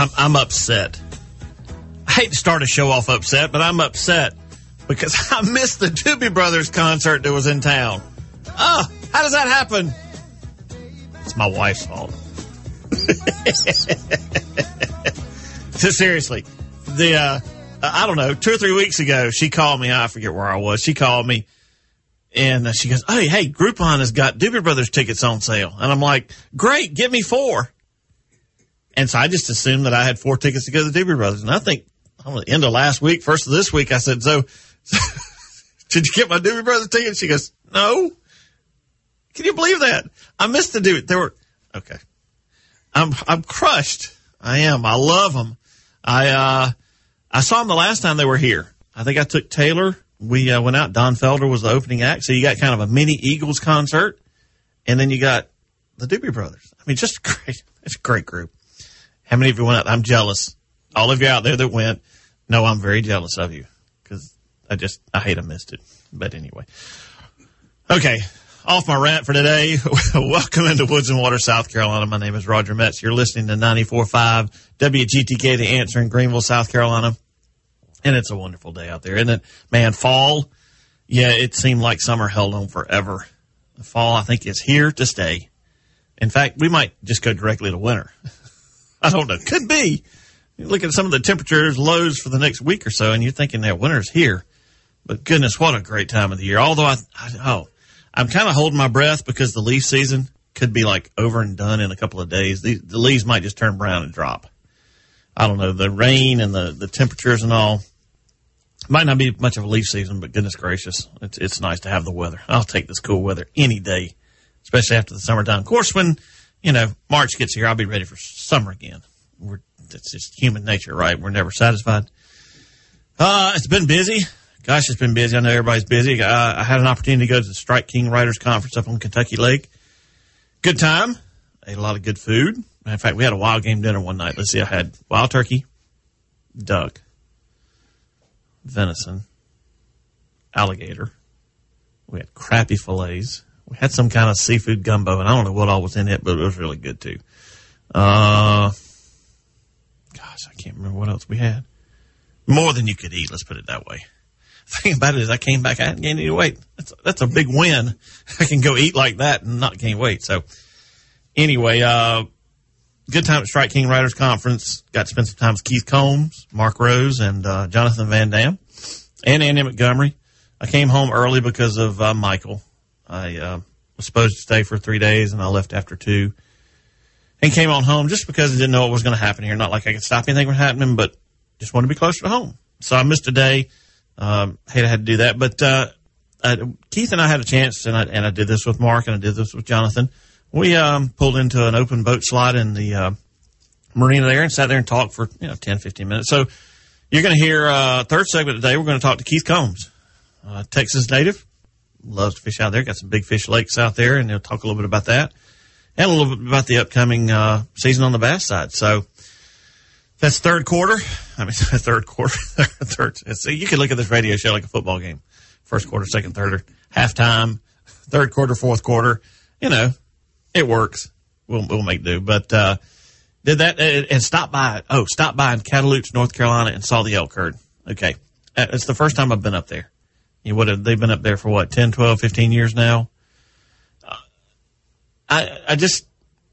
I'm, I'm upset. I hate to start a show off upset, but I'm upset because I missed the Doobie Brothers concert that was in town. Oh, how does that happen? It's my wife's fault. Seriously, the uh, I don't know, two or three weeks ago, she called me. I forget where I was. She called me, and she goes, "Hey, hey, Groupon has got Doobie Brothers tickets on sale," and I'm like, "Great, give me four. And so I just assumed that I had four tickets to go to the Doobie Brothers, and I think on the end of last week, first of this week, I said, "So, did you get my Doobie Brothers ticket?" She goes, "No." Can you believe that? I missed the Doobie. There were okay. I'm I'm crushed. I am. I love them. I uh I saw them the last time they were here. I think I took Taylor. We uh, went out. Don Felder was the opening act. So you got kind of a mini Eagles concert, and then you got the Doobie Brothers. I mean, just great. It's a great group. How many of you went out? I'm jealous. All of you out there that went, no, I'm very jealous of you because I just I hate I missed it. But anyway, okay. Off my rant for today. Welcome into Woods and Water, South Carolina. My name is Roger Metz. You're listening to 94.5 WGTK, the answer in Greenville, South Carolina. And it's a wonderful day out there, isn't it? Man, fall. Yeah, it seemed like summer held on forever. The fall, I think, is here to stay. In fact, we might just go directly to winter. I don't know. Could be. You look at some of the temperatures, lows for the next week or so, and you're thinking that winter's here. But goodness, what a great time of the year. Although I, I oh, I'm kind of holding my breath because the leaf season could be like over and done in a couple of days. The, the leaves might just turn brown and drop. I don't know. The rain and the, the temperatures and all might not be much of a leaf season, but goodness gracious, it's, it's nice to have the weather. I'll take this cool weather any day, especially after the summertime. Of course, when, you know, March gets here, I'll be ready for summer again. We're, it's just human nature, right? We're never satisfied. Uh, it's been busy. Gosh, it's been busy. I know everybody's busy. I had an opportunity to go to the Strike King Writers Conference up on Kentucky Lake. Good time. Ate a lot of good food. In fact, we had a wild game dinner one night. Let's see. I had wild turkey, duck, venison, alligator. We had crappie fillets. We had some kind of seafood gumbo, and I don't know what all was in it, but it was really good too. Uh, gosh, I can't remember what else we had. More than you could eat. Let's put it that way. The thing about it is, I came back. I hadn't gained any weight. That's that's a big win. I can go eat like that and not gain weight. So, anyway, uh, good time at Strike King Writers Conference. Got to spend some time with Keith Combs, Mark Rose, and uh, Jonathon VanDam, and Andy Montgomery. I came home early because of uh, Michael. I uh, was supposed to stay for three days, and I left after two, and came on home just because I didn't know what was going to happen here. Not like I could stop anything from happening, but just wanted to be closer to home. So I missed a day. Um, hate I had to do that, but uh, uh, Keith and I had a chance, and I, and I did this with Mark, and I did this with Jonathon. We um, pulled into an open boat slide in the uh, marina there and sat there and talked for you know 10, 15 minutes. So you're going to hear uh, third segment today. We're going to talk to Keith Combs, uh, Texas native, loves to fish out there. Got some big fish lakes out there, and he'll talk a little bit about that, and a little bit about the upcoming uh, season on the bass side. So that's third quarter. I mean, third quarter, third. See, you can look at this radio show like a football game. First quarter, second, third, halftime, third quarter, fourth quarter. You know, it works. We'll we'll make do. But uh, did that and stop by. Oh, stop by in Catalooch, North Carolina, and saw the elk herd. Okay, Uh, it's the first time I've been up there. You would have. They've been up there for what 10, 12, 15 years now. Uh, I I just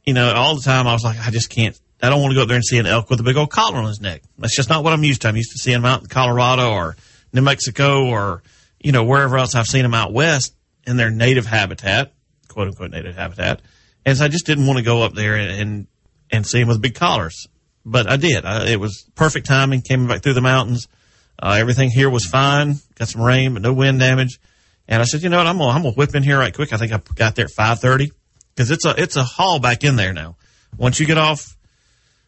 you know all the time I was like I just can't I don't want to go up there and see an elk with a big old collar on his neck. That's just not what I'm used to. I'm used to seeing them out in Colorado or New Mexico or, you know, wherever else I've seen them out west in their native habitat, quote unquote native habitat. And so I just didn't want to go up there and, and, and see them with big collars. But I did. I, it was perfect timing, came back through the mountains. Uh, everything here was fine. Got some rain, but no wind damage. And I said, you know what? I'm gonna, I'm gonna whip in here right quick. I think I got there at 530 because it's a, it's a haul back in there now. Once you get off,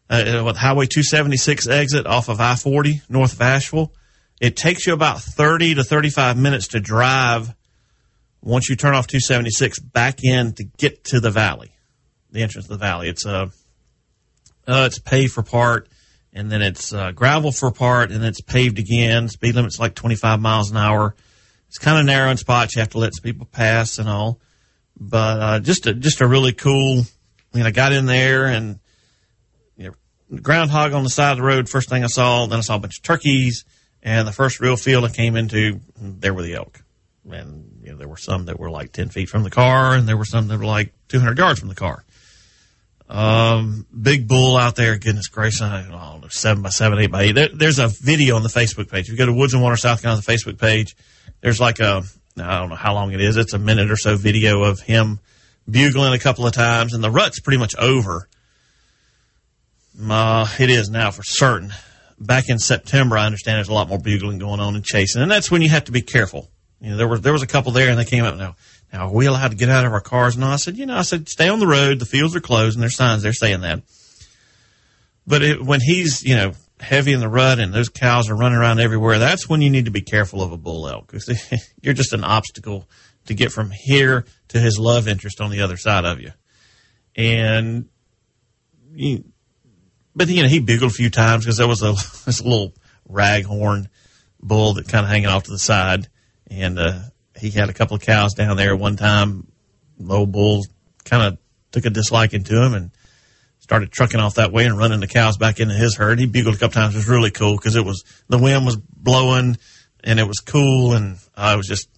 uh, with Highway 276 exit off of I-40 north of Asheville, it takes you about 30 to 35 minutes to drive once you turn off 276 back in to get to the valley, the entrance of the valley. It's a, uh, it's paved for part and then it's uh, gravel for a part and then it's paved again. Speed limit's like 25 miles an hour. It's kind of narrow in spots. You have to let some people pass and all, but, uh, just a, just a really cool, you know, I got in there and, you know, groundhog on the side of the road. First thing I saw, then I saw a bunch of turkeys and the first real field I came into, there were the elk. And, you know, there were some that were like 10 feet from the car and there were some that were like 200 yards from the car. Um, big bull out there. Goodness gracious. I don't know, seven by seven, eight by eight. There, there's a video on the Facebook page. If you go to Woods and Water, South Carolina, the Facebook page, there's like a, I don't know how long it is. It's a minute or so video of him bugling a couple of times and the rut's pretty much over. Uh, it is now for certain. Back in September, I understand there's a lot more bugling going on and chasing, and that's when you have to be careful. You know, there was there was a couple there, and they came up now. Now, are we allowed to get out of our cars? No, I said, you know, I said, stay on the road. The fields are closed, and there's signs there saying that. But it, when he's, you know, heavy in the rut and those cows are running around everywhere, that's when you need to be careful of a bull elk you're just an obstacle to get from here to his love interest on the other side of you. And you, but you know, he bugled a few times because there was a this little raghorn bull that kind of hanging off to the side, and uh, he had a couple of cows down there one time. Low bull kind of took a disliking to him and started trucking off that way and running the cows back into his herd. He bugled a couple times. It was really cool because it was the wind was blowing and it was cool and uh, it was just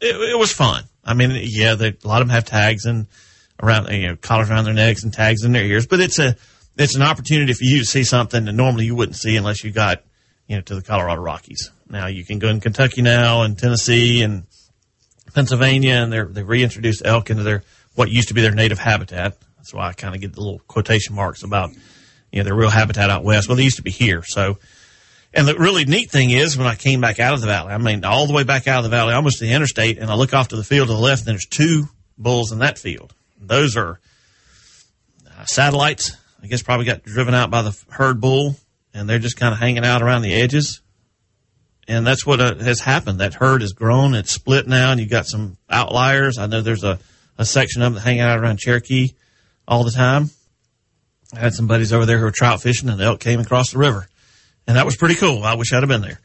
it, it was fun. I mean, yeah, they, a lot of them have tags and around you know collars around their necks and tags in their ears, but it's a it's an opportunity for you to see something that normally you wouldn't see unless you got, you know, to the Colorado Rockies. Now you can go in Kentucky now and Tennessee and Pennsylvania and they're, they reintroduced elk into their, what used to be their native habitat. That's why I kind of get the little quotation marks about, you know, their real habitat out west. Well, they used to be here. So, and the really neat thing is when I came back out of the valley, I mean, all the way back out of the valley, almost to the interstate, and I look off to the field to the left, and there's two bulls in that field. Those are uh, satellites I guess probably got driven out by the herd bull and they're just kind of hanging out around the edges. And that's what uh, has happened. That herd has grown. It's split now and you've got some outliers. I know there's a, a section of them hanging out around Cherokee all the time. I had some buddies over there who were trout fishing and the elk came across the river and that was pretty cool. I wish I'd have been there.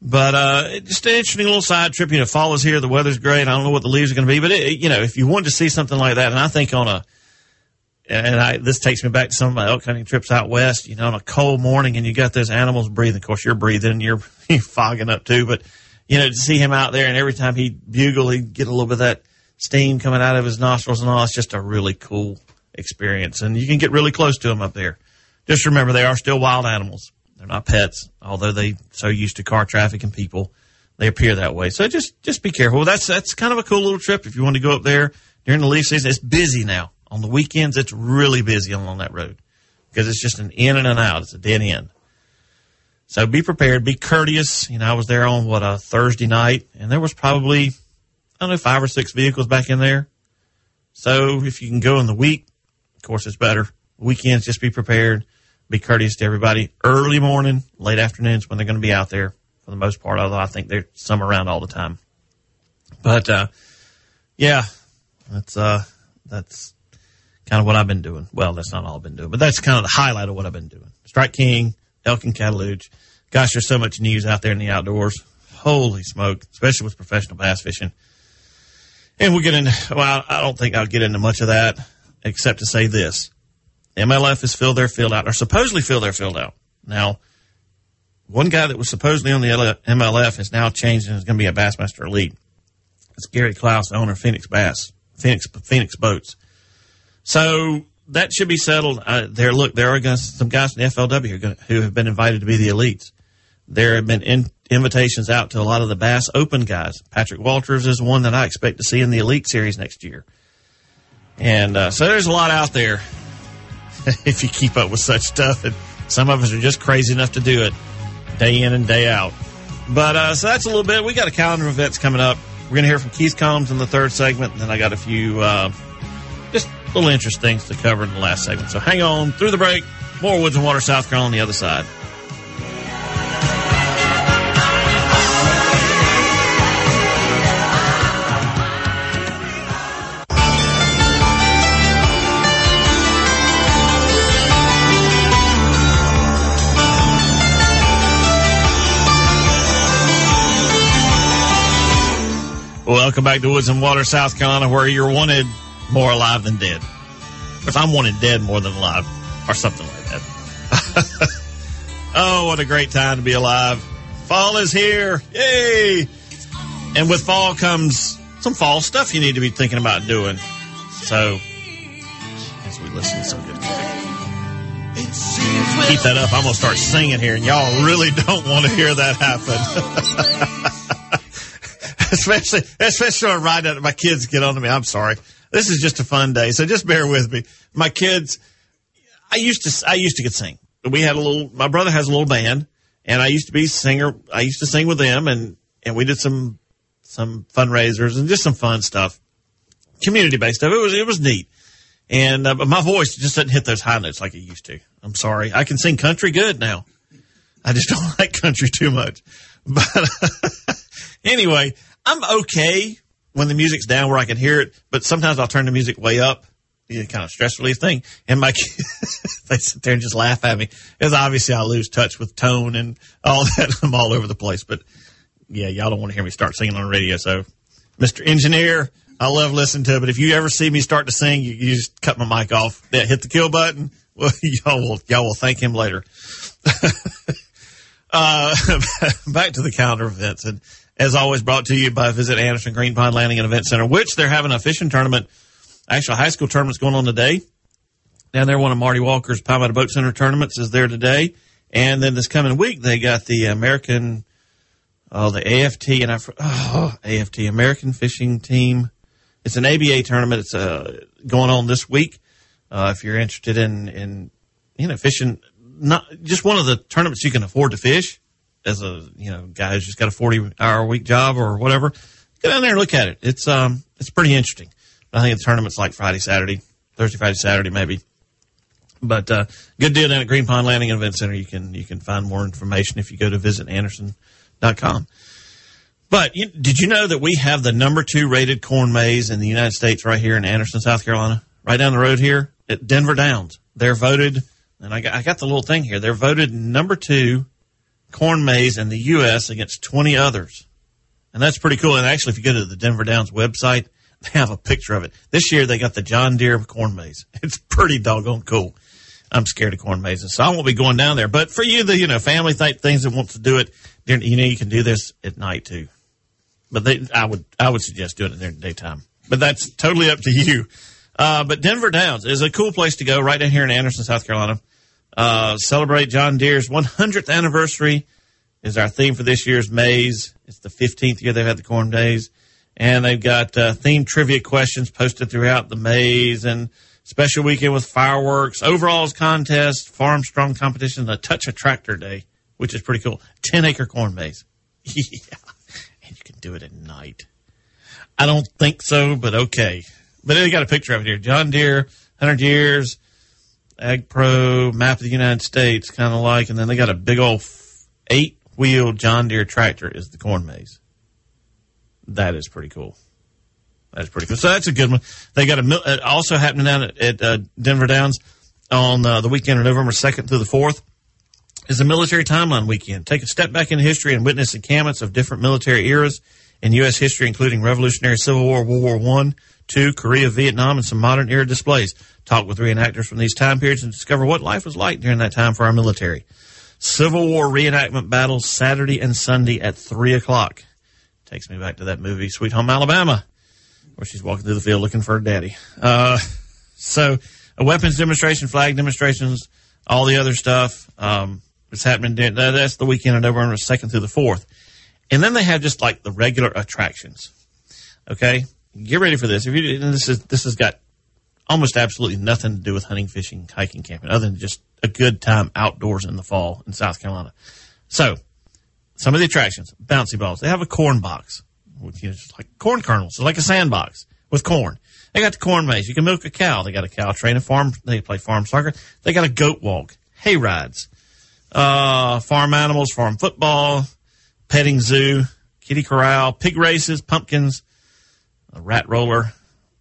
But, uh, just an interesting little side trip. You know, fall is here. The weather's great. I don't know what the leaves are going to be, but it, you know, if you wanted to see something like that, and I think on a, and I, this takes me back to some of my elk hunting trips out west, you know, on a cold morning and you got those animals breathing. Of course, you're breathing you're fogging up too, but you know, to see him out there and every time he bugle, he'd get a little bit of that steam coming out of his nostrils and all. It's just a really cool experience and you can get really close to them up there. Just remember they are still wild animals. They're not pets, although they so used to car traffic and people, they appear that way. So just, just be careful. That's, that's kind of a cool little trip if you want to go up there during the leaf season. It's busy now on the weekends, it's really busy along that road because it's just an in and an out. It's a dead end. So be prepared, be courteous. You know, I was there on what a Thursday night and there was probably, I don't know, five or six vehicles back in there. So if you can go in the week, of course it's better. Weekends, just be prepared, be courteous to everybody. Early morning, late afternoons when they're going to be out there for the most part, although I think there's some around all the time. But, uh, yeah, that's, uh, that's, kind of what I've been doing. Well, that's not all I've been doing, but that's kind of the highlight of what I've been doing. Strike King, Elk and Catalooch. Gosh, there's so much news out there in the outdoors. Holy smoke, especially with professional bass fishing. And we'll get into, well, I don't think I'll get into much of that except to say this. MLF has filled their field out or supposedly filled their field out. Now, one guy that was supposedly on the MLF has now changed and is going to be a Bassmaster Elite. It's Gary Clouse, owner of Phoenix Bass, Phoenix, Phoenix Boats. So that should be settled. Uh, there, look, there are some guys in the FLW who, have been invited to be the elites. There have been in, invitations out to a lot of the Bass Open guys. Patrick Walters is one that I expect to see in the Elite Series next year. And uh, so there's a lot out there if you keep up with such stuff. And some of us are just crazy enough to do it day in and day out. But uh, so that's a little bit. We got a calendar of events coming up. We're going to hear from Keith Combs in the third segment, and then I got a few uh, little interesting things to cover in the last segment. So hang on through the break. More Woods and Water, South Carolina on the other side. Welcome back to Woods and Water, South Carolina, where you're wanted more alive than dead. If I'm wanted dead more than alive, or something like that. oh, what a great time to be alive. Fall is here. Yay! And with fall comes some fall stuff you need to be thinking about doing. So, as we listen to some good music. Keep that up. I'm going to start singing here, and y'all really don't want to hear that happen. especially especially ride out. My kids get on to me. I'm sorry. This is just a fun day, so just bear with me. My kids, I used to I used to get sing. We had a little. My brother has a little band, and I used to be singer. I used to sing with them, and and we did some some fundraisers and just some fun stuff, community based stuff. It was it was neat, and uh, but my voice just doesn't hit those high notes like it used to. I'm sorry. I can sing country good now. I just don't like country too much. But anyway, I'm okay when the music's down where I can hear it, but sometimes I'll turn the music way up. Know, kind of stress relief thing. And my kids, they sit there and just laugh at me. Because obviously I lose touch with tone and all that. I'm all over the place. But yeah, y'all don't want to hear me start singing on the radio. So, Mr. Engineer, I love listening to it. But if you ever see me start to sing, you, you just cut my mic off. Yeah, hit the kill button. Well, y'all will, y'all will thank him later. uh, back to the calendar events. And as always, brought to you by Visit Anderson Green Pond Landing and Event Center, which they're having a fishing tournament. Actually, a high school tournament's going on today. Down there, one of Marty Walker's Pine Boat Center tournaments is there today. And then this coming week, they got the American, oh, the AFT, and I, oh, AFT, American Fishing Team. It's an ABA tournament. It's uh, going on this week. Uh, if you're interested in, in, you know, fishing, not just one of the tournaments you can afford to fish as a you know guy who's just got a 40 hour week job or whatever, get down there and look at it. It's um it's pretty interesting. I think the tournament's like Friday, Saturday, Thursday, Friday, Saturday maybe. But uh, good deal down at Green Pond Landing and Event Center. You can you can find more information if you go to visitanderson.com. But you, did you know that we have the number two rated corn maze in the United States right here in Anderson, South Carolina, right down the road here at Denver Downs? They're voted, and I got, I got the little thing here. They're voted number two corn maze in the U.S. against 20 others. And that's pretty cool. And actually, if you go to the Denver Downs website, they have a picture of it. This year, they got the John Deere corn maze. It's pretty doggone cool. I'm scared of corn mazes, so I won't be going down there. But for you, the you know family type things that wants to do it, you know you can do this at night too. But they, I would I would suggest doing it during the daytime. But that's totally up to you. Uh, but Denver Downs is a cool place to go right down here in Anderson, South Carolina uh, celebrate John Deere's 100th anniversary is our theme for this year's maze. It's the 15th year they've had the corn days. And they've got uh, trivia questions posted throughout the maze and special weekend with fireworks, overalls contest, farm strong competition, a touch of tractor day, which is pretty cool. 10 acre corn maze. yeah. And you can do it at night. I don't think so, but okay. But they got a picture of it here. John Deere, 100 years, Ag Pro map of the United States, kind of like, and then they got a big old eight wheel John Deere tractor is the corn maze. That is pretty cool. That's pretty cool. So that's a good one. They got a uh, also happening down at, at uh, Denver Downs on uh, the weekend of November second through the fourth is a military timeline weekend. Take a step back in history and witness encampments of different military eras in U.S. history, including Revolutionary Civil War, World War One, Two, Korea, Vietnam, and some modern era displays talk with reenactors from these time periods and discover what life was like during that time for our military. Civil War reenactment battles Saturday and Sunday at 3 o'clock. Takes me back to that movie, Sweet Home Alabama, where she's walking through the field looking for her daddy. Uh, so, a weapons demonstration, flag demonstrations, all the other stuff. Um, it's happening. That's the weekend of November 2nd through the 4th. And then they have just like the regular attractions. Okay. Get ready for this. If you, this is, this has got almost absolutely nothing to do with hunting, fishing, hiking, camping, other than just a good time outdoors in the fall in South Carolina. So, some of the attractions, bouncy balls. They have a corn box you know, like corn kernels, like a sandbox with corn. They got the corn maze. You can milk a cow. They got a cow train, a farm. They play farm soccer. They got a goat walk, hay rides, uh, farm animals, farm football, petting zoo, kitty corral, pig races, pumpkins, a rat roller.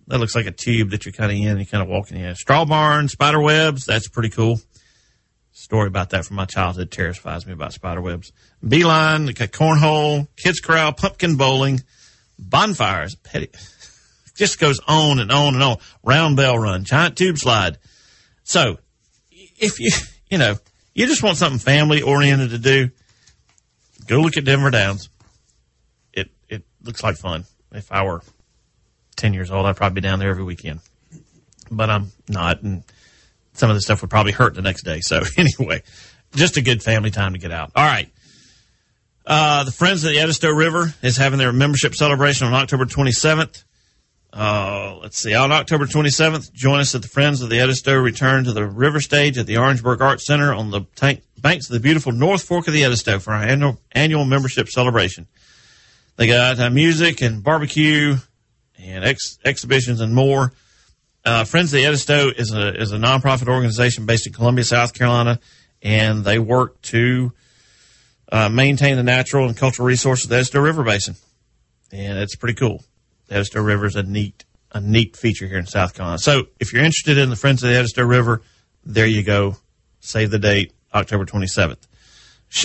That looks like a tube that you're kind of in. You're kind of walking in. Straw barn, spider webs. That's pretty cool. Story about that from my childhood terrifies me about spider webs. Beeline, cornhole, kids corral, pumpkin bowling, bonfires, petty. Just goes on and on and on. Round bell run, giant tube slide. So if you, you know, you just want something family oriented to do, go look at Denver Downs. It, it looks like fun. If I were 10 years old, I'd probably be down there every weekend, but I'm not. And some of the stuff would probably hurt the next day. So anyway, just a good family time to get out. All right. Uh, the Friends of the Edisto River is having their membership celebration on October 27th. Uh, let's see. On October 27th, join us at the Friends of the Edisto return to the river stage at the Orangeburg Arts Center on the tank, banks of the beautiful North Fork of the Edisto for our annual, annual membership celebration. They got uh, music and barbecue and ex- exhibitions and more. Uh, Friends of the Edisto is a is a nonprofit organization based in Columbia, South Carolina, and they work to uh, maintain the natural and cultural resources of the Edisto River Basin, and it's pretty cool. The Edisto River is a neat a neat feature here in South Carolina. So if you're interested in the Friends of the Edisto River, there you go. Save the date, October 27th.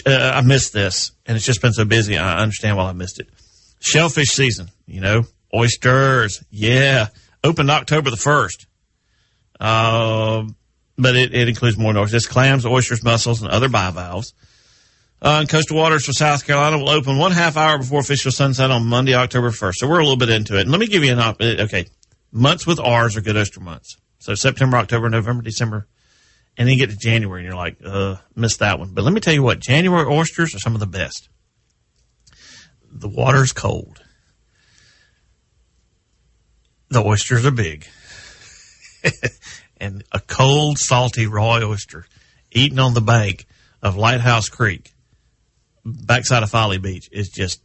Uh, I missed this, and it's just been so busy. I understand why I missed it. Shellfish season, you know, oysters, yeah opened October the 1st. Uh, but it, it includes more oysters. clams, oysters, mussels, and other bivalves. Uh, and coastal waters for South Carolina will open one half hour before official sunset on Monday, October 1st. So we're a little bit into it. And let me give you an op- uh, okay. Months with R's are good oyster months. So September, October, November, December, and then you get to January and you're like, uh, missed that one. But let me tell you what, January oysters are some of the best. The water's cold the oysters are big. and a cold, salty raw oyster eaten on the bank of Lighthouse Creek, backside of Folly Beach, is just,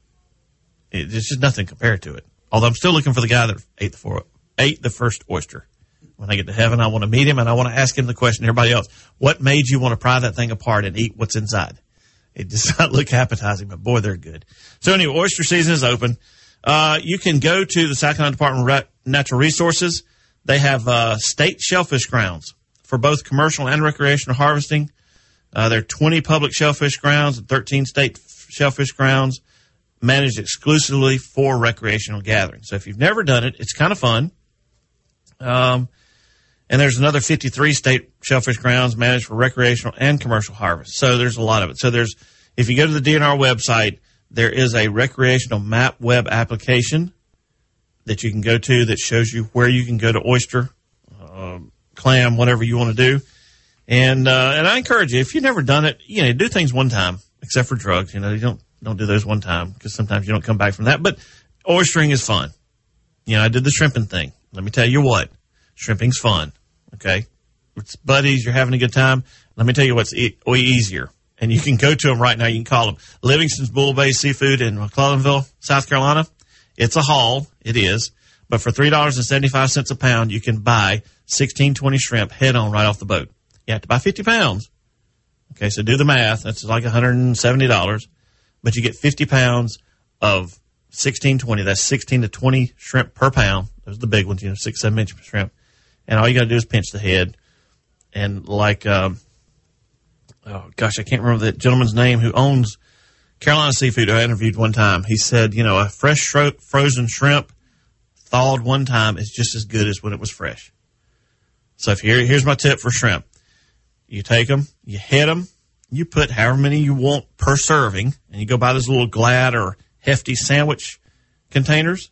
it's just nothing compared to it. Although I'm still looking for the guy that ate the, four, ate the first oyster. When I get to heaven, I want to meet him and I want to ask him the question, everybody else, what made you want to pry that thing apart and eat what's inside? It does not look appetizing, but boy, they're good. So anyway, oyster season is open. Uh, you can go to the South Carolina Department Natural Resources. They have uh, state shellfish grounds for both commercial and recreational harvesting. Uh, there are 20 public shellfish grounds and 13 state shellfish grounds managed exclusively for recreational gathering. So if you've never done it, it's kind of fun. Um, and there's another 53 state shellfish grounds managed for recreational and commercial harvest. So there's a lot of it. So there's, if you go to the DNR website, there is a recreational map web application that you can go to that shows you where you can go to oyster, uh, clam, whatever you want to do. And uh, and I encourage you if you've never done it, you know, do things one time, except for drugs. You know, you don't don't do those one time because sometimes you don't come back from that. But oystering is fun. You know, I did the shrimping thing. Let me tell you what, shrimping's fun. Okay, it's buddies. You're having a good time. Let me tell you what's e- easier and you can go to them right now. You can call them Livingston's Bull Bay Seafood in McClellanville, South Carolina. It's a haul. It is. But for $3.75 a pound, you can buy 1620 shrimp head on right off the boat. You have to buy 50 pounds. Okay, so do the math. That's like $170. But you get 50 pounds of 1620. That's 16 to 20 shrimp per pound. Those are the big ones, you know, six, seven inch per shrimp. And all you got to do is pinch the head. And like, um, oh gosh, I can't remember that gentleman's name who owns Carolina Seafood. I interviewed one time. He said, you know, a fresh frozen shrimp thawed one time is just as good as when it was fresh. So if here, here's my tip for shrimp. You take them, you head them, you put however many you want per serving, and you go buy those little glad or hefty sandwich containers,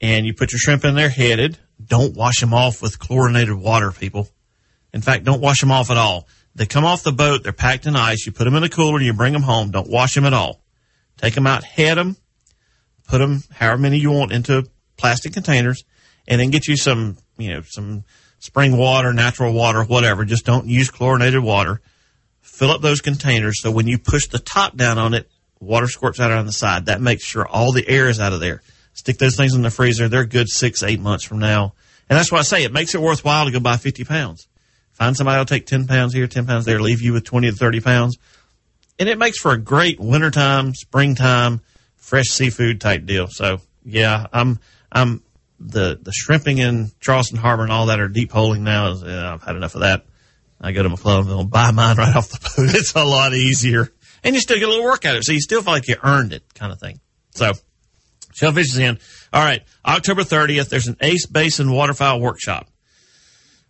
and you put your shrimp in there headed. Don't wash them off with chlorinated water, people. In fact, don't wash them off at all. They come off the boat. They're packed in ice. You put them in a cooler and you bring them home. Don't wash them at all. Take them out, head them, put them however many you want into plastic containers, and then get you some, you know, some spring water, natural water, whatever. Just don't use chlorinated water. Fill up those containers so when you push the top down on it, water squirts out on the side. That makes sure all the air is out of there. Stick those things in the freezer. They're good six, eight months from now. And that's why I say it makes it worthwhile to go buy 50 pounds. Find somebody who'll take 10 pounds here, 10 pounds there, leave you with 20 to 30 pounds. And it makes for a great wintertime, springtime, fresh seafood type deal. So yeah, I'm, I'm the, the shrimping in Charleston Harbor and all that are deep holing now. Is, yeah, I've had enough of that. I go to McClellanville and buy mine right off the boat. It's a lot easier. And you still get a little work out of it. So you still feel like you earned it kind of thing. So Shellfish is in. All right. October 30th, there's an Ace Basin waterfowl workshop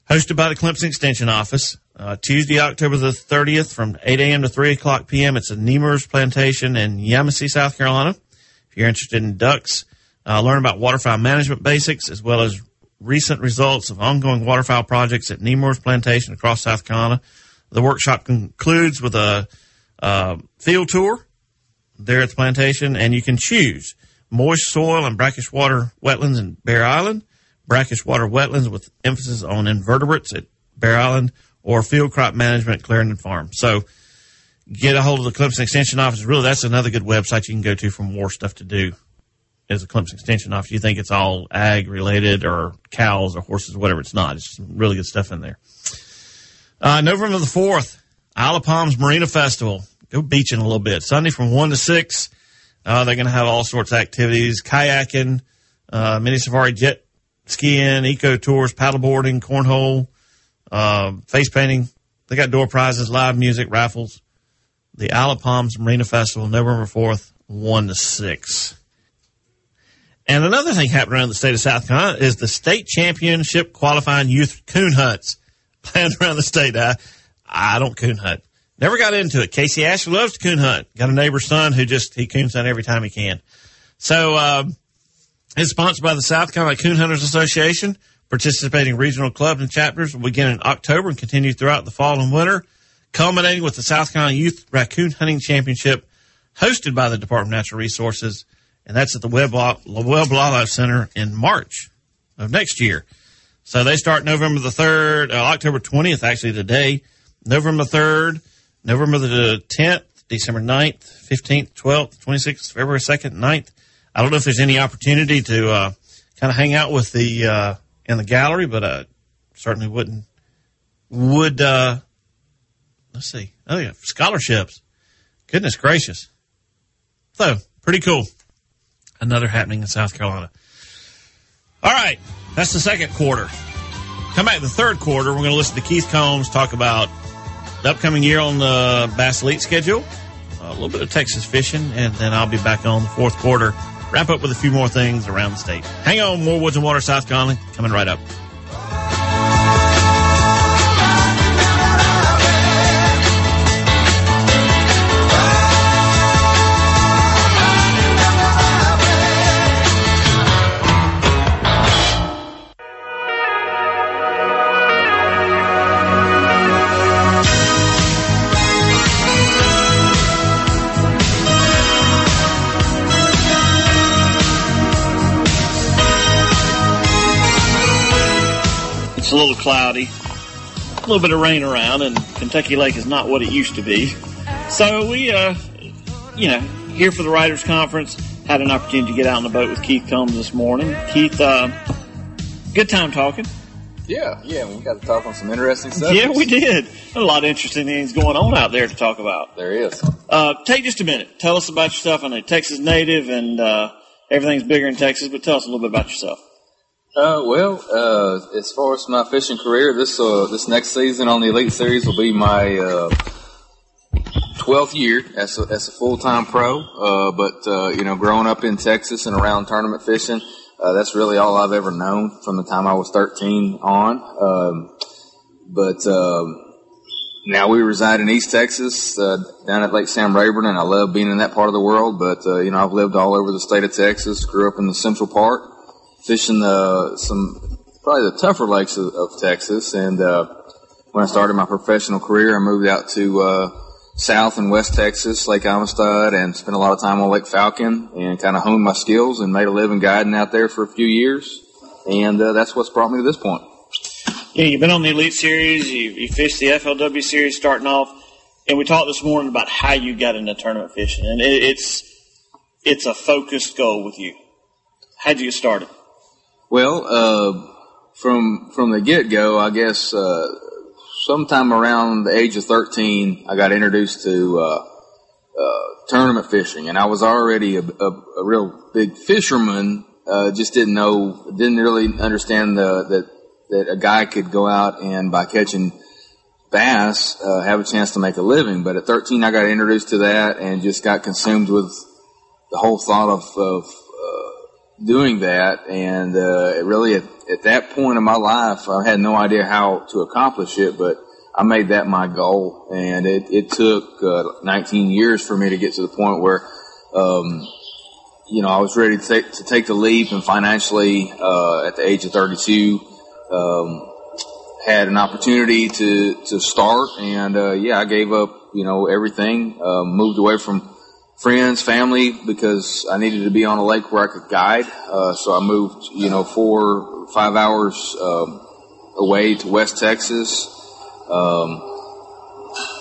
hosted by the Clemson Extension Office. Uh, Tuesday, October the 30th from 8 a.m. to 3 o'clock p.m. It's at Nemours Plantation in Yemassee, South Carolina. If you're interested in ducks, uh, learn about waterfowl management basics as well as recent results of ongoing waterfowl projects at Nemours Plantation across South Carolina. The workshop concludes with a uh, field tour there at the plantation, and you can choose moist soil and brackish water wetlands in Bear Island, brackish water wetlands with emphasis on invertebrates at Bear Island, or field crop management at Clarendon Farm. So get a hold of the Clemson Extension Office. Really, that's another good website you can go to for more stuff to do as a Clemson Extension Office. You think it's all ag related or cows or horses or whatever. It's not. It's some really good stuff in there. Uh, November the 4th, Isle of Palms Marina Festival. Go beaching a little bit. Sunday from 1 to 6. Uh, they're going to have all sorts of activities, kayaking, uh, mini safari, jet skiing, eco tours, paddleboarding, cornhole, uh, face painting. They got door prizes, live music, raffles. The Isle of Palms Marina Festival, November 4th, 1 to 6. And another thing happening around the state of South Carolina is the state championship qualifying youth coon hunts planned around the state. I, I don't coon hunt. Never got into it. Casey Ashley loves to coon hunt. Got a neighbor's son who just, he coons hunt every time he can. So, um, it's sponsored by the South Carolina Coon Hunters Association. Participating regional clubs and chapters will begin in October and continue throughout the fall and winter, culminating with the South Carolina Youth Raccoon Hunting Championship hosted by the Department of Natural Resources. And that's at the Wildlife Center in March of next year. So they start November the 3rd, uh, October 20th, actually today, November 3rd, November the 10th, December 9th, 15th, 12th, 26th, February 2nd, 9th. I don't know if there's any opportunity to uh, kind of hang out with the uh, in the gallery, but I certainly wouldn't would uh, let's see. Oh yeah, scholarships. Goodness gracious. So pretty cool. Another happening in South Carolina. All right, that's the second quarter. Come back in the third quarter. We're going to listen to Keith Combs talk about the upcoming year on the Bass Elite schedule, a little bit of Texas fishing, and then I'll be back on the fourth quarter. Wrap up with a few more things around the state. Hang on, more Woods and Water, South Carolina, coming right up. It's a little cloudy, a little bit of rain around, and Kentucky Lake is not what it used to be. So we, uh, you know, here for the Writers Conference, had an opportunity to get out on the boat with Keith Combs this morning. Keith, uh, good time talking. Yeah, yeah, we got to talk on some interesting stuff. Yeah, we did. A lot of interesting things going on out there to talk about. There is. Uh, take just a minute. Tell us about yourself. I know Texas native and uh, everything's bigger in Texas, but tell us a little bit about yourself. Uh, well, uh, as far as my fishing career, this uh, this next season on the Elite Series will be my uh, twelfth year as a, as a full time pro. Uh, but uh, you know, growing up in Texas and around tournament fishing, uh, that's really all I've ever known from the time I was thirteen on. Um, but um, now we reside in East Texas, uh, down at Lake Sam Rayburn, and I love being in that part of the world. But uh, you know, I've lived all over the state of Texas. Grew up in the Central Part fishing some probably the tougher lakes of, of Texas. And uh, when I started my professional career, I moved out to uh, South and West Texas, Lake Amistad, and spent a lot of time on Lake Falcon and kind of honed my skills and made a living guiding out there for a few years. And uh, that's what's brought me to this point. Yeah, you've been on the Elite Series. You, you fished the FLW Series starting off. and we talked this morning about how you got into tournament fishing, and it, it's it's a focused goal with you. How'd you get started? Well, uh, from from the get go, I guess uh, sometime around the age of thirteen, I got introduced to uh, uh tournament fishing, and I was already a, a, a real big fisherman. Uh, just didn't know, didn't really understand the, that that a guy could go out and by catching bass uh, have a chance to make a living. But at 13, I got introduced to that and just got consumed with the whole thought of, of doing that. And uh, really, at, at that point in my life, I had no idea how to accomplish it, but I made that my goal. And it, it took uh, 19 years for me to get to the point where. Um, you know, I was ready to take, to take the leap and financially, uh, at the age of 32, um, had an opportunity to to start, and uh, yeah, I gave up you know everything, uh, moved away from friends, family because I needed to be on a lake where I could guide. Uh, so I moved you know four five hours um, away to West Texas. Um,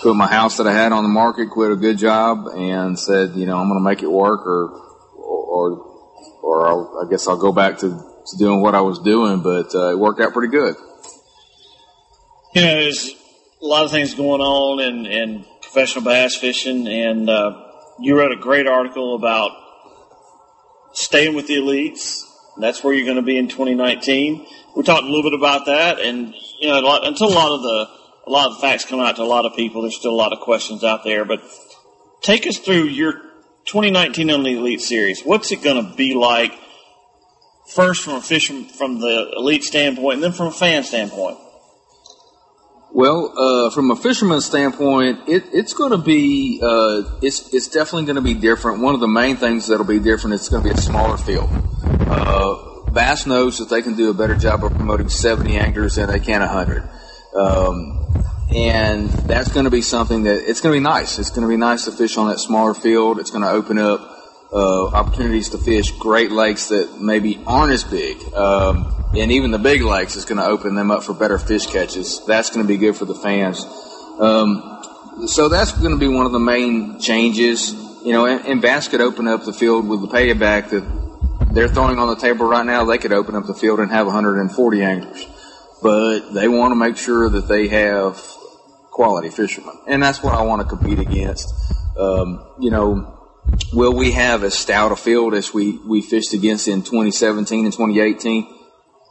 put my house that I had on the market, quit a good job, and said, you know, I'm going to make it work, or or or I'll, i guess I'll go back to, to doing what I was doing. But uh, it worked out pretty good you know, there's a lot of things going on in, in professional bass fishing, and uh, you wrote a great article about staying with the elites. That's where you're going to be in 2019. We talked a little bit about that, and you know, a lot, until a lot of the a lot of the facts come out to a lot of people, there's still a lot of questions out there. But take us through your 2019 on the Elite Series. What's it going to be like? First, from a fishing from the elite standpoint, and then from a fan standpoint. Well, uh, from a fisherman's standpoint, it, it's going to be uh, it's it's definitely going to be different. One of the main things that'll be different is going to be a smaller field. Uh, Bass knows that they can do a better job of promoting 70 anglers than they can 100, um, and that's going to be something that it's going to be nice. It's going to be nice to fish on that smaller field. It's going to open up uh, opportunities to fish great lakes that maybe aren't as big. Um, and even the big lakes is going to open them up for better fish catches. That's going to be good for the fans. Um, so that's going to be one of the main changes. You know, and, and Bass could open up the field with the payback that they're throwing on the table right now. They could open up the field and have 140 anglers, but they want to make sure that they have quality fishermen, and that's what I want to compete against. Um, you know, will we have as stout a field as we we fished against in 2017 and 2018?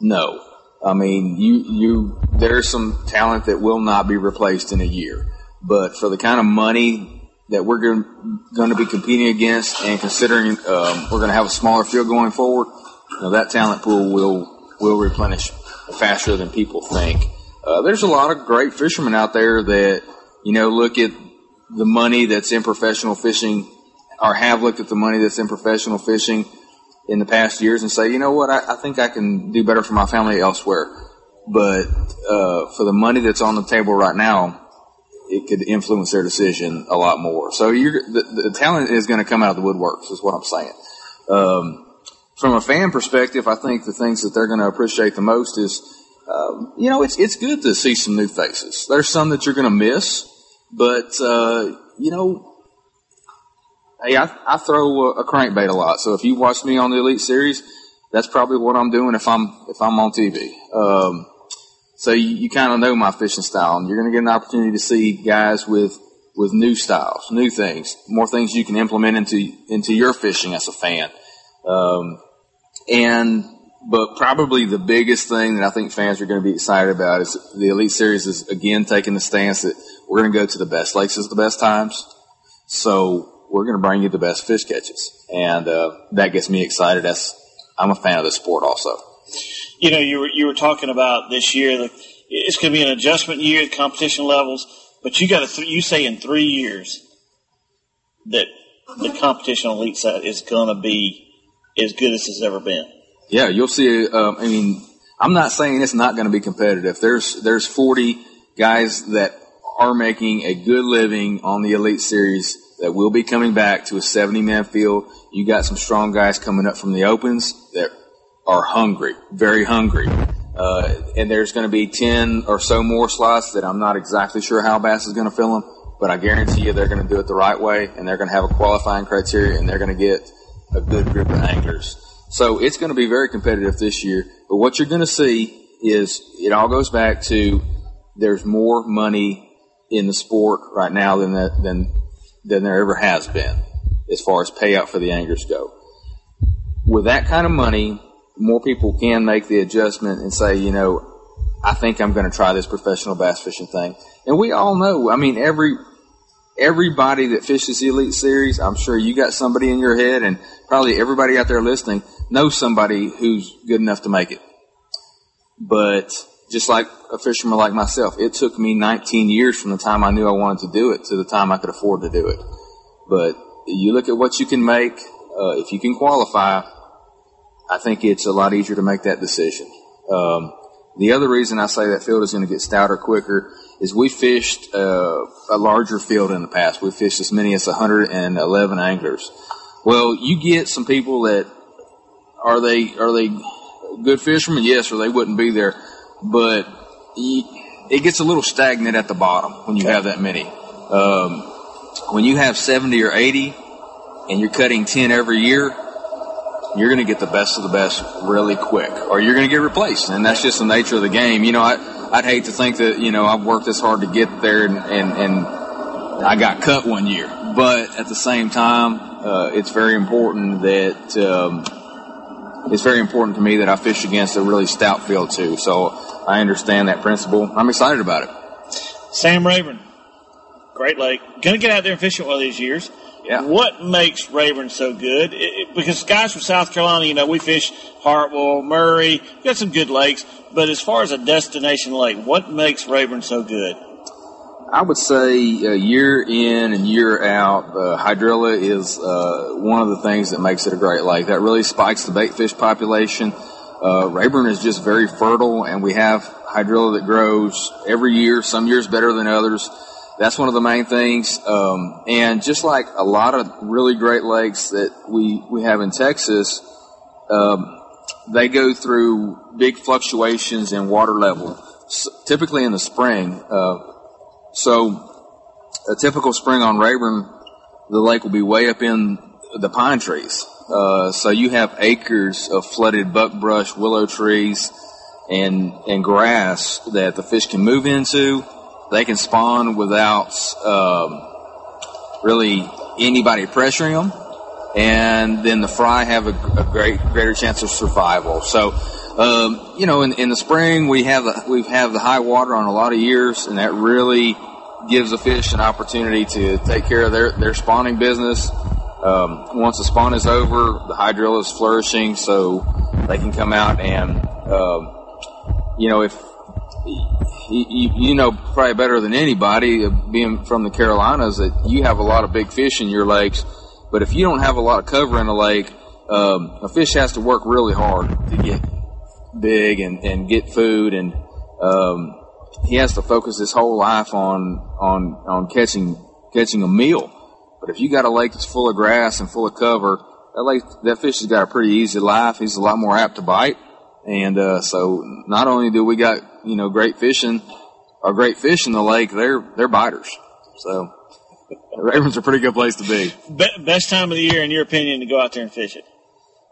No. I mean, you, you, there's some talent that will not be replaced in a year. But for the kind of money that we're going to be competing against and considering um, we're going to have a smaller field going forward, you know, that talent pool will, will replenish faster than people think. Uh, there's a lot of great fishermen out there that, you know, look at the money that's in professional fishing or have looked at the money that's in professional fishing in the past years and say, you know what, I, I think I can do better for my family elsewhere. But uh, for the money that's on the table right now, it could influence their decision a lot more. So the, the, talent is going to come out of the woodworks, is what I'm saying. Um, from a fan perspective, I think the things that they're going to appreciate the most is, um, you know, it's it's good to see some new faces. There's some that you're going to miss, but uh, you know, Hey, I, I throw a, crankbait a lot. So if you watch me on the Elite Series, that's probably what I'm doing if I'm if I'm on TV. Um, so you, you kind of know my fishing style, and you're going to get an opportunity to see guys with with new styles, new things, more things you can implement into into your fishing as a fan. Um, and but probably the biggest thing that I think fans are going to be excited about is the Elite Series is again taking the stance that we're going to go to the best lakes at the best times. So we're going to bring you the best fish catches. And uh, that gets me excited. As I'm a fan of the sport also. You know, you were, you were talking about this year that it's going to be an adjustment year, competition levels, but you got to, th- you say in three years that the competition on elite side is going to be as good as it's ever been. Yeah, you'll see. Um, I mean, I'm not saying it's not going to be competitive. There's there's 40 guys that are making a good living on the elite series that will be coming back to a 70 man field. You got some strong guys coming up from the opens that are hungry, very hungry. Uh, and there's going to be 10 or so more slots that I'm not exactly sure how Bass is going to fill them, but I guarantee you they're going to do it the right way, and they're going to have a qualifying criteria, and they're going to get a good group of anglers. So it's going to be very competitive this year. But what you're going to see is it all goes back to there's more money in the sport right now than than than there ever has been as far as payout for the anglers go. With that kind of money, more people can make the adjustment and say, you know, I think I'm going to try this professional bass fishing thing. And we all know, I mean, every everybody that fishes the Elite Series, I'm sure you got somebody in your head, and probably everybody out there listening knows somebody who's good enough to make it. But just like a fisherman like myself, it took me 19 years from the time I knew I wanted to do it to the time I could afford to do it. But you look at what you can make, uh, if you can qualify, I think it's a lot easier to make that decision. Um, the other reason I say that field is going to get stouter quicker is we fished uh, a larger field in the past. We fished as many as 111 anglers. Well, you get some people that are they are they good fishermen? Yes, or they wouldn't be there. But it gets a little stagnant at the bottom when you have that many. Um, when you have 70 or 80 and you're cutting 10 every year, you're going to get the best of the best really quick, or you're going to get replaced, and that's just the nature of the game. You know, I, I'd hate to think that you know I've worked this hard to get there, and and, and I got cut one year, but at the same time, uh, it's very important that um, it's very important to me that I fish against a really stout field too. So I understand that principle. I'm excited about it. Sam Rayburn, Great Lake, going to get out there and fish it one of these years. Yeah. What makes Rayburn so good? It, it, because guys from South Carolina, you know, we fish Hartwell, Murray, got some good lakes. But as far as a destination lake, what makes Rayburn so good? I would say uh, year in and year out, uh, hydrilla is uh, one of the things that makes it a great lake. That really spikes the bait fish population. Uh, Rayburn is just very fertile, and we have hydrilla that grows every year. Some years better than others. That's one of the main things. Um, and just like a lot of really great lakes that we, we have in Texas, um, they go through big fluctuations in water level, S- typically in the spring. So a typical spring on Rayburn, the lake will be way up in the pine trees. Uh, so you have acres of flooded buckbrush, willow trees, and and grass that the fish can move into they can spawn without um, really anybody pressuring them, and then the fry have a, a great greater chance of survival. So, um, you know, in, in the spring we have the, we have have the high water on a lot of years, and that really gives the fish an opportunity to take care of their their spawning business. Um, once the spawn is over, the hydrilla is flourishing, so they can come out and, um, you know, if you, you, know probably better than anybody, uh, being from the Carolinas, that you have a lot of big fish in your lakes. But if you don't have a lot of cover in a lake, um, a fish has to work really hard to get big and, and get food, and um, he has to focus his whole life on on on catching catching a meal. But if you got a lake that's full of grass and full of cover, that lake that fish has got a pretty easy life. He's a lot more apt to bite. And uh, so not only do we got you know great fishing or great fish in the lake, they're they're biters. So Rayburn's a pretty good place to. Be- best time of the year, in your opinion, to go out there and fish it.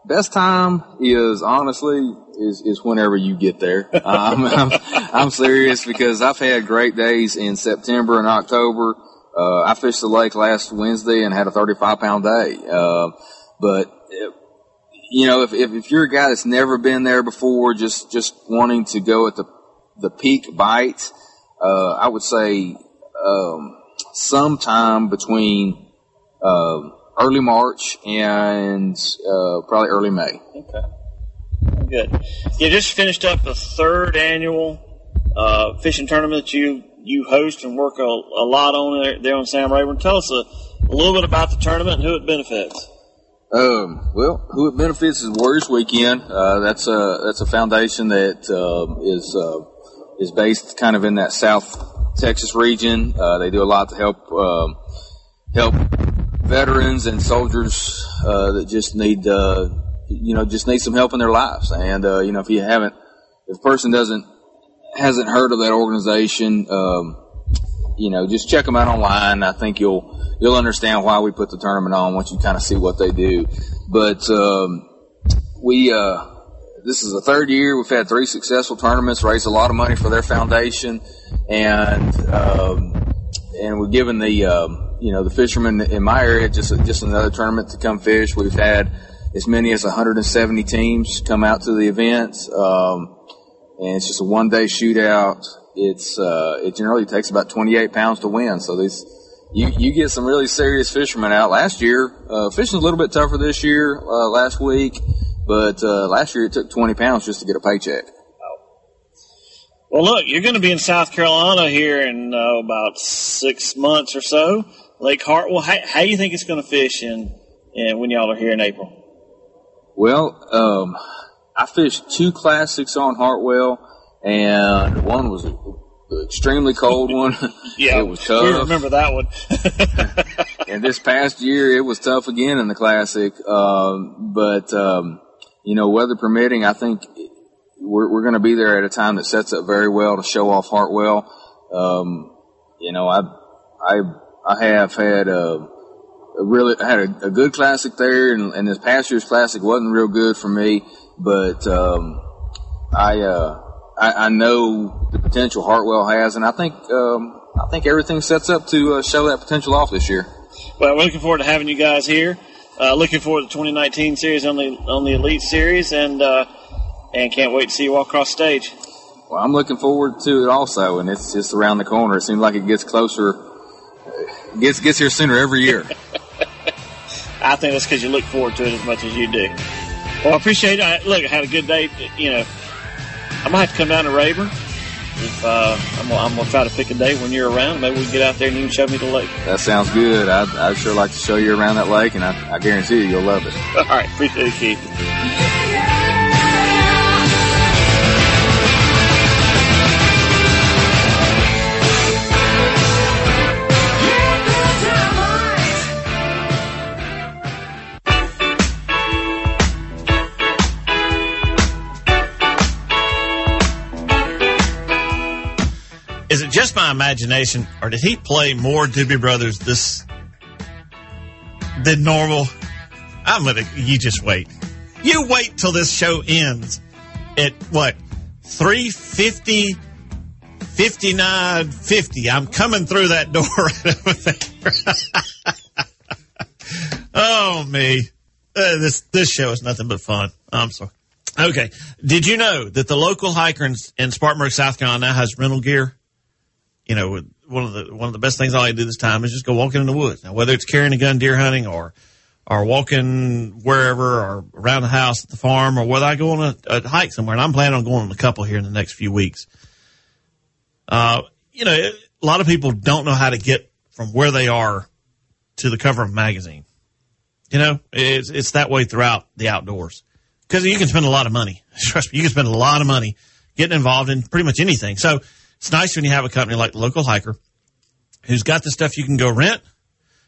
Best time is honestly is is whenever you get there. Um, I'm, I'm serious because I've had great days in September and October. Uh, I fished the lake last Wednesday and had a 35 pound day. Uh, but you know, if, if, if you're a guy that's never been there before, just, just wanting to go at the, the peak bite, uh, I would say, um, sometime between, uh, early March and, uh, probably early May. Okay. Good. You just finished up the third annual, uh, fishing tournament that you, you host and work a, a lot on there, there on Sam Rayburn. Tell us a, a little bit about the tournament and who it benefits. Um, well, who it benefits is Warriors Weekend. Uh, that's a that's a foundation that uh, is uh, is based kind of in that South Texas region. Uh, they do a lot to help um, help veterans and soldiers uh, that just need uh, you know just need some help in their lives. And you know, if you haven't, if a person doesn't hasn't heard of that organization, um, you know, just check them out online. I think you'll you'll understand why we put the tournament on once you kind of see what they do. But um, we uh, this is the third year we've had three successful tournaments, raised a lot of money for their foundation, and um, and we're given the um, you know the fishermen in my area just just another tournament to come fish. We've had as many as 170 teams come out to the events, um, and it's just a one day shootout. It's uh, it generally takes about 28 pounds to win, so these you, you get some really serious fishermen out. Last year, uh, fishing's a little bit tougher this year. Uh, last week, but uh, last year it took 20 pounds just to get a paycheck. Well, look, you're going to be in South Carolina here in uh, about six months or so. Lake Hartwell. How, how do you think it's going to fish in, in when y'all are here in April? Well, um, I fished two classics on Hartwell, and one was an extremely cold one. Yeah, it was tough. We remember that one. and this past year, it was tough again in the classic. Um, but um, you know, weather permitting, I think we're, we're going to be there at a time that sets up very well to show off Hartwell. Um, you know, I I I have had a, a really had a, a, good classic there, and, and, this past year's classic wasn't real good for me. But um, I, uh, I, I know the potential Hartwell has, and I think um, I think everything sets up to uh, show that potential off this year. Well, we're looking forward to having you guys here. Uh, looking forward to the 2019 series on the on the Elite Series, and uh, and can't wait to see you walk across stage. Well, I'm looking forward to it also, and it's just around the corner. It seems like it gets closer, gets gets here sooner every year. I think that's because you look forward to it as much as you do. Well, I appreciate it. Look, I had a good day. You know, I might have to come down to Rayburn if uh, I'm, gonna, I'm, gonna try to pick a day when you're around. Maybe we can get out there and you can show me the lake. That sounds good. I'd, I'd sure like to show you around that lake, and I, I guarantee you you'll love it. All right, appreciate it, Keith. Just my imagination, or did he play more Doobie Brothers this than normal? I'm gonna. You just wait. You wait till this show ends at what 350 59 50 i'm coming through that door right over there. Oh me. Uh, this this show is nothing but fun. I'm sorry. Okay. Did you know that the local hiker in, in spartanburg south carolina has rental gear you know, one of the one of the best things I like to do this time is just go walking in the woods. Now, whether it's carrying a gun deer hunting or or walking wherever or around the house at the farm or whether I go on a, a hike somewhere, and I'm planning on going on a couple here in the next few weeks. Uh, you know, a lot of people don't know how to get from where they are to the cover of a magazine. You know, it's it's that way throughout the outdoors because you can spend a lot of money. Trust me, you can spend a lot of money getting involved in pretty much anything. So it's nice when you have a company like local hiker who's got the stuff you can go rent.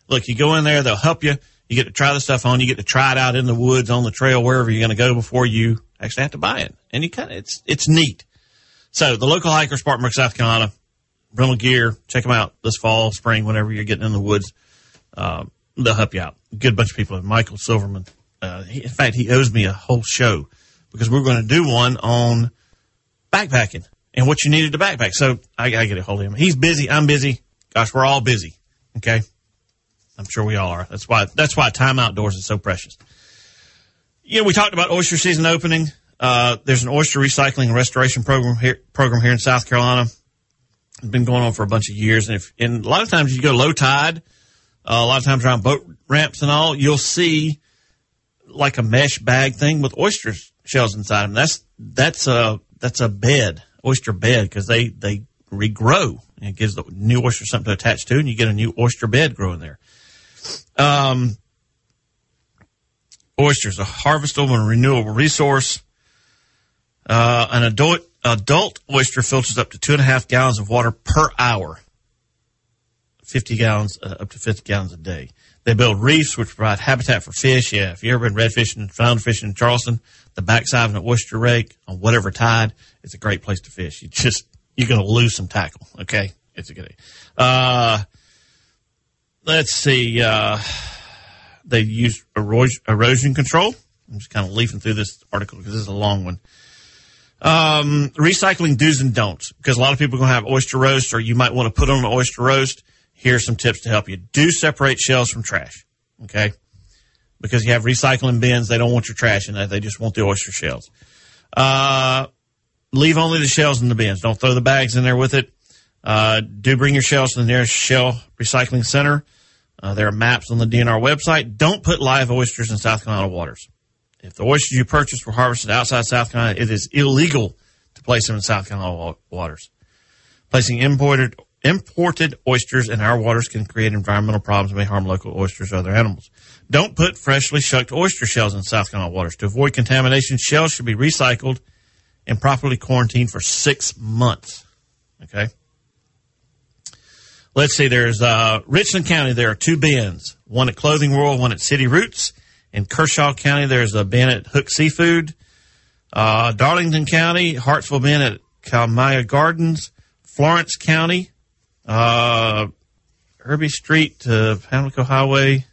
Look, you go in there, they'll help you. You get to try the stuff on. You get to try it out in the woods, on the trail, wherever you're going to go before you actually have to buy it. And you kind of, it's, it's neat. So the local hiker, Spartanburg, South Carolina, rental gear, check them out this fall, spring, whenever you're getting in the woods. Uh, they'll help you out. Good bunch of people. Michael Silverman. Uh, he, in fact, he owes me a whole show because we're going to do one on backpacking and what you needed to backpack. So I gotta get a hold of him. He's busy. I'm busy. Gosh, we're all busy. Okay. I'm sure we all are. That's why, that's why time outdoors is so precious. Know, we talked about oyster season opening. Uh, there's an oyster recycling and restoration program here, program here in South Carolina. It's been going on for a bunch of years. And if, and a lot of times you go low tide, uh, a lot of times around boat ramps and all, you'll see like a mesh bag thing with oyster shells inside them. That's, that's a, that's a bed oyster bed because they, they regrow and it gives the new oyster something to attach to and you get a new oyster bed growing there. Um, oysters, a harvestable and renewable resource. Uh, an adult, adult oyster filters up to two and a half gallons of water per hour. 50 gallons, uh, up to 50 gallons a day. They build reefs, which provide habitat for fish. Yeah, if you've ever been red fishing and found fishing in Charleston, the backside of an oyster rake on whatever tide, it's a great place to fish. You just, you're going to lose some tackle. Okay. It's a good idea. Uh, let's see. Uh, they use erosion, erosion control. I'm just kind of leafing through this article because this is a long one. Um, recycling do's and don'ts because a lot of people are going to have oyster roast or you might want to put on an oyster roast. Here are some tips to help you. Do separate shells from trash. Okay. Because you have recycling bins. They don't want your trash in that. They just want the oyster shells. Uh, leave only the shells in the bins. Don't throw the bags in there with it. Uh, do bring your shells to the nearest shell recycling center. Uh, there are maps on the DNR website. Don't put live oysters in South Carolina waters. If the oysters you purchased were harvested outside South Carolina, it is illegal to place them in South Carolina waters. Placing imported imported oysters in our waters can create environmental problems and may harm local oysters or other animals. Don't put freshly shucked oyster shells in South Carolina waters. To avoid contamination, shells should be recycled and properly quarantined for six months. Okay. Let's see. There's uh, Richland County. There are two bins. One at Clothing World, one at City Roots. In Kershaw County, there's a bin at Hook Seafood. Uh, Darlington County, Hartsville bin at Kalmia Gardens. Florence County, uh, Herbie Street to Pamplico Highway.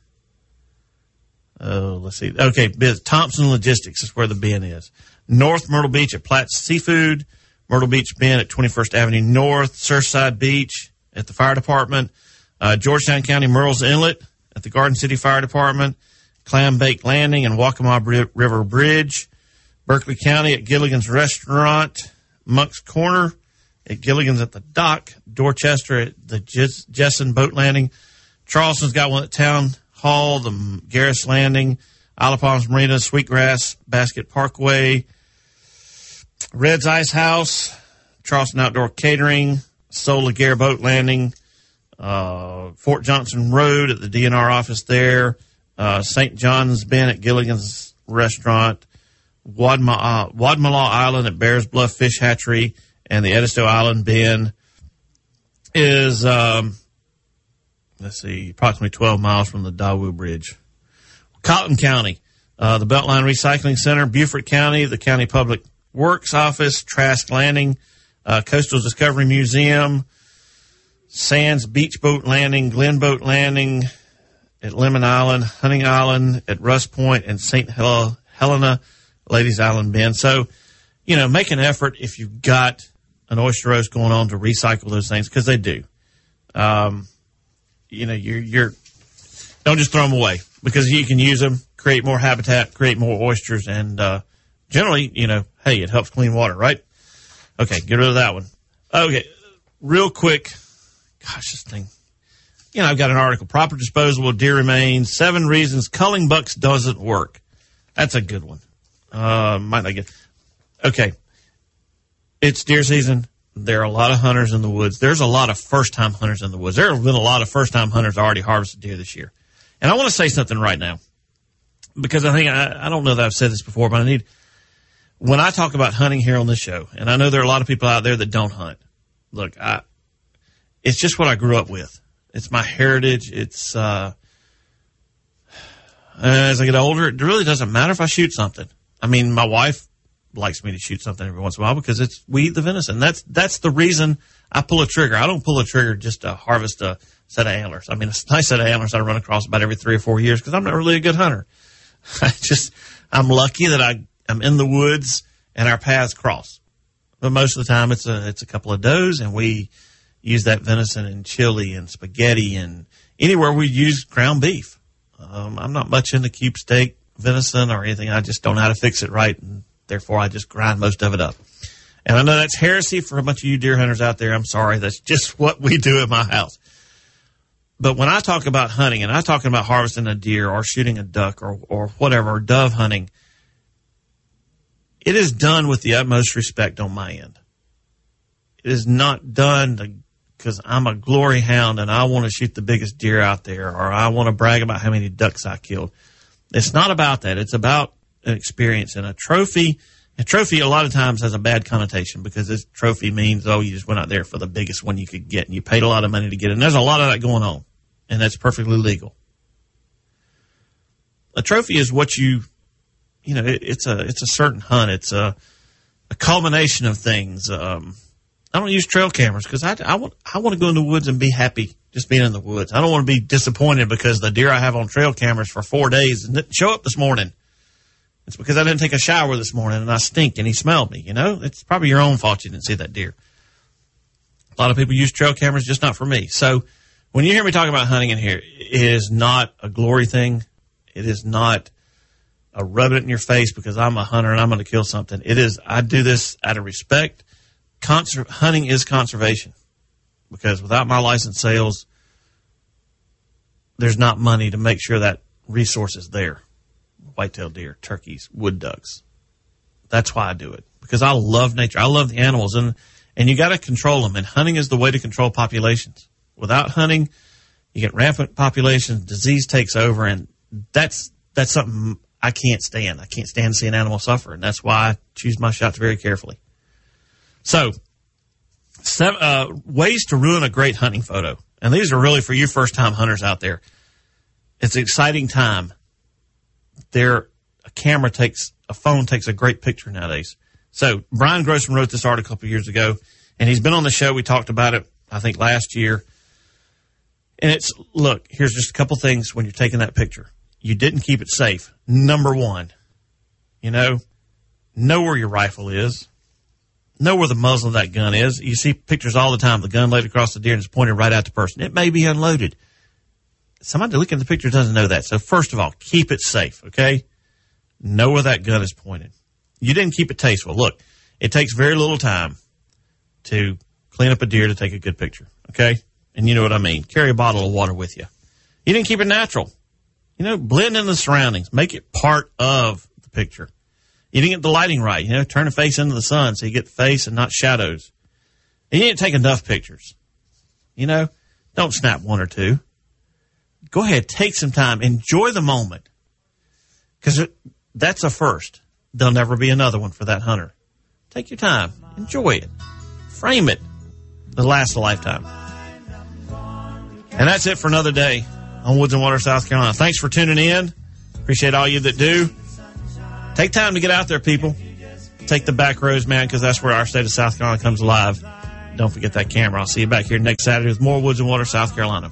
Oh, let's see. Okay, Thompson Logistics is where the bin is. North Myrtle Beach at Platt's Seafood. Myrtle Beach bin at 21st Avenue North. Surfside Beach at the fire department. Uh, Georgetown County Murrells Inlet at the Garden City Fire Department. Clam Bake Landing and Waccamaw River Bridge. Berkeley County at Gilligan's Restaurant. Moncks Corner at Gilligan's at the dock. Dorchester at the Jessen Boat Landing. Charleston's got one at Town Hall, the Garris Landing, Isle of Palms Marina, Sweetgrass Basket Parkway, Red's Ice House, Charleston Outdoor Catering, Sol Legare Boat Landing, uh, Fort Johnson Road at the DNR office there, uh, St. John's Bin at Gilligan's Restaurant, Wadma, uh, Wadmalaw Island at Bears Bluff Fish Hatchery, and the Edisto Island Bend is, um, let's see, approximately 12 miles from the Dawhoo Bridge. Colleton County, uh, the Beltline Recycling Center, Beaufort County, the County Public Works Office, Trask Landing, uh, Coastal Discovery Museum, Sands Beach Boat Landing, Glen Boat Landing at Lemon Island, Hunting Island at Russ Point, and St. Hel- Helena Ladies Island Bend. So, you know, make an effort if you've got an oyster roast going on to recycle those things because they do. Um, you know, you're, you're, don't just throw them away because you can use them, create more habitat, create more oysters, and, uh, generally, you know, hey, it helps clean water, right? Okay, get rid of that one. Okay, real quick. Gosh, this thing. You know, I've got an article, proper disposal of deer remains, seven reasons culling bucks doesn't work. That's a good one. Uh, might not get, okay. It's deer season. There are a lot of hunters in the woods. There's a lot of first time hunters in the woods. There have been a lot of first time hunters already harvested deer this year. And I want to say something right now because I think I, I don't know that I've said this before, but I need when I talk about hunting here on this show, and I know there are a lot of people out there that don't hunt. Look, I it's just what I grew up with. It's my heritage. It's uh, as I get older, it really doesn't matter if I shoot something. I mean, my wife likes me to shoot something every once in a while because it's we eat the venison. That's that's the reason I pull a trigger. I don't pull a trigger just to harvest a set of antlers. I mean, a nice set of antlers I run across about every three or four years because I'm not really a good hunter. I just I'm lucky that I I'm in the woods and our paths cross. But most of the time it's a it's a couple of does and we use that venison in chili and spaghetti and anywhere we use ground beef. Um, I'm not much into cube steak venison or anything. I just don't know how to fix it right and Therefore, I just grind most of it up. And I know that's heresy for a bunch of you deer hunters out there. I'm sorry. That's just what we do at my house. But when I talk about hunting and I'm talking about harvesting a deer or shooting a duck or, or whatever, or dove hunting, it is done with the utmost respect on my end. It is not done because I'm a glory hound and I want to shoot the biggest deer out there or I want to brag about how many ducks I killed. It's not about that. It's about experience. And a trophy, a trophy a lot of times has a bad connotation because this trophy means, oh, you just went out there for the biggest one you could get and you paid a lot of money to get it. And there's a lot of that going on and that's perfectly legal. A trophy is what you, you know, it, it's a, it's a certain hunt. It's a, a culmination of things. Um, I don't use trail cameras because I, I want I want to go in the woods and be happy just being in the woods. I don't want to be disappointed because the deer I have on trail cameras for four days didn't show up this morning. It's because I didn't take a shower this morning and I stink and he smelled me. You know, it's probably your own fault you didn't see that deer. A lot of people use trail cameras, just not for me. So when you hear me talk about hunting in here, it is not a glory thing. It is not a rub it in your face because I'm a hunter and I'm going to kill something. It is, I do this out of respect. Conser- hunting is conservation because without my license sales, there's not money to make sure that resource is there. Whitetail deer, turkeys, wood ducks. That's why I do it because I love nature. I love the animals and, and you got to control them and hunting is the way to control populations. Without hunting, you get rampant populations, disease takes over and that's, that's something I can't stand. I can't stand to see an animal suffer, and that's why I choose my shots very carefully. So, seven, uh, ways to ruin a great hunting photo, and these are really for you first time hunters out there. It's an exciting time. There, a camera takes a phone takes a great picture nowadays. So Brian Grossman wrote this article a couple years ago, and he's been on the show. We talked about it, I think, last year. And it's look, here's just a couple things when you're taking that picture you didn't keep it safe. Number one, you know, know where your rifle is. Know where the muzzle of that gun is. You see pictures all the time. The gun laid across the deer and it's pointed right at the person. It may be unloaded. Somebody looking at the picture doesn't know that. So first of all, keep it safe. Okay. Know where that gun is pointed. You didn't keep it tasteful. Look, it takes very little time to clean up a deer to take a good picture. Okay. And you know what I mean. Carry a bottle of water with you. You didn't keep it natural. You know, blend in the surroundings. Make it part of the picture. You didn't get the lighting right. You know, turn the face into the sun so you get the face and not shadows. And you didn't take enough pictures. You know, don't snap one or two. Go ahead, take some time, enjoy the moment. Because that's a first. There'll never be another one for that hunter. Take your time, enjoy it, frame it. It'll last a lifetime. And that's it for another day on Woods and Water, South Carolina. Thanks for tuning in. Appreciate all you that do. Take time to get out there, people. Take the back roads, man, because that's where our state of South Carolina comes alive. Don't forget that camera. I'll see you back here next Saturday with more Woods and Water, South Carolina.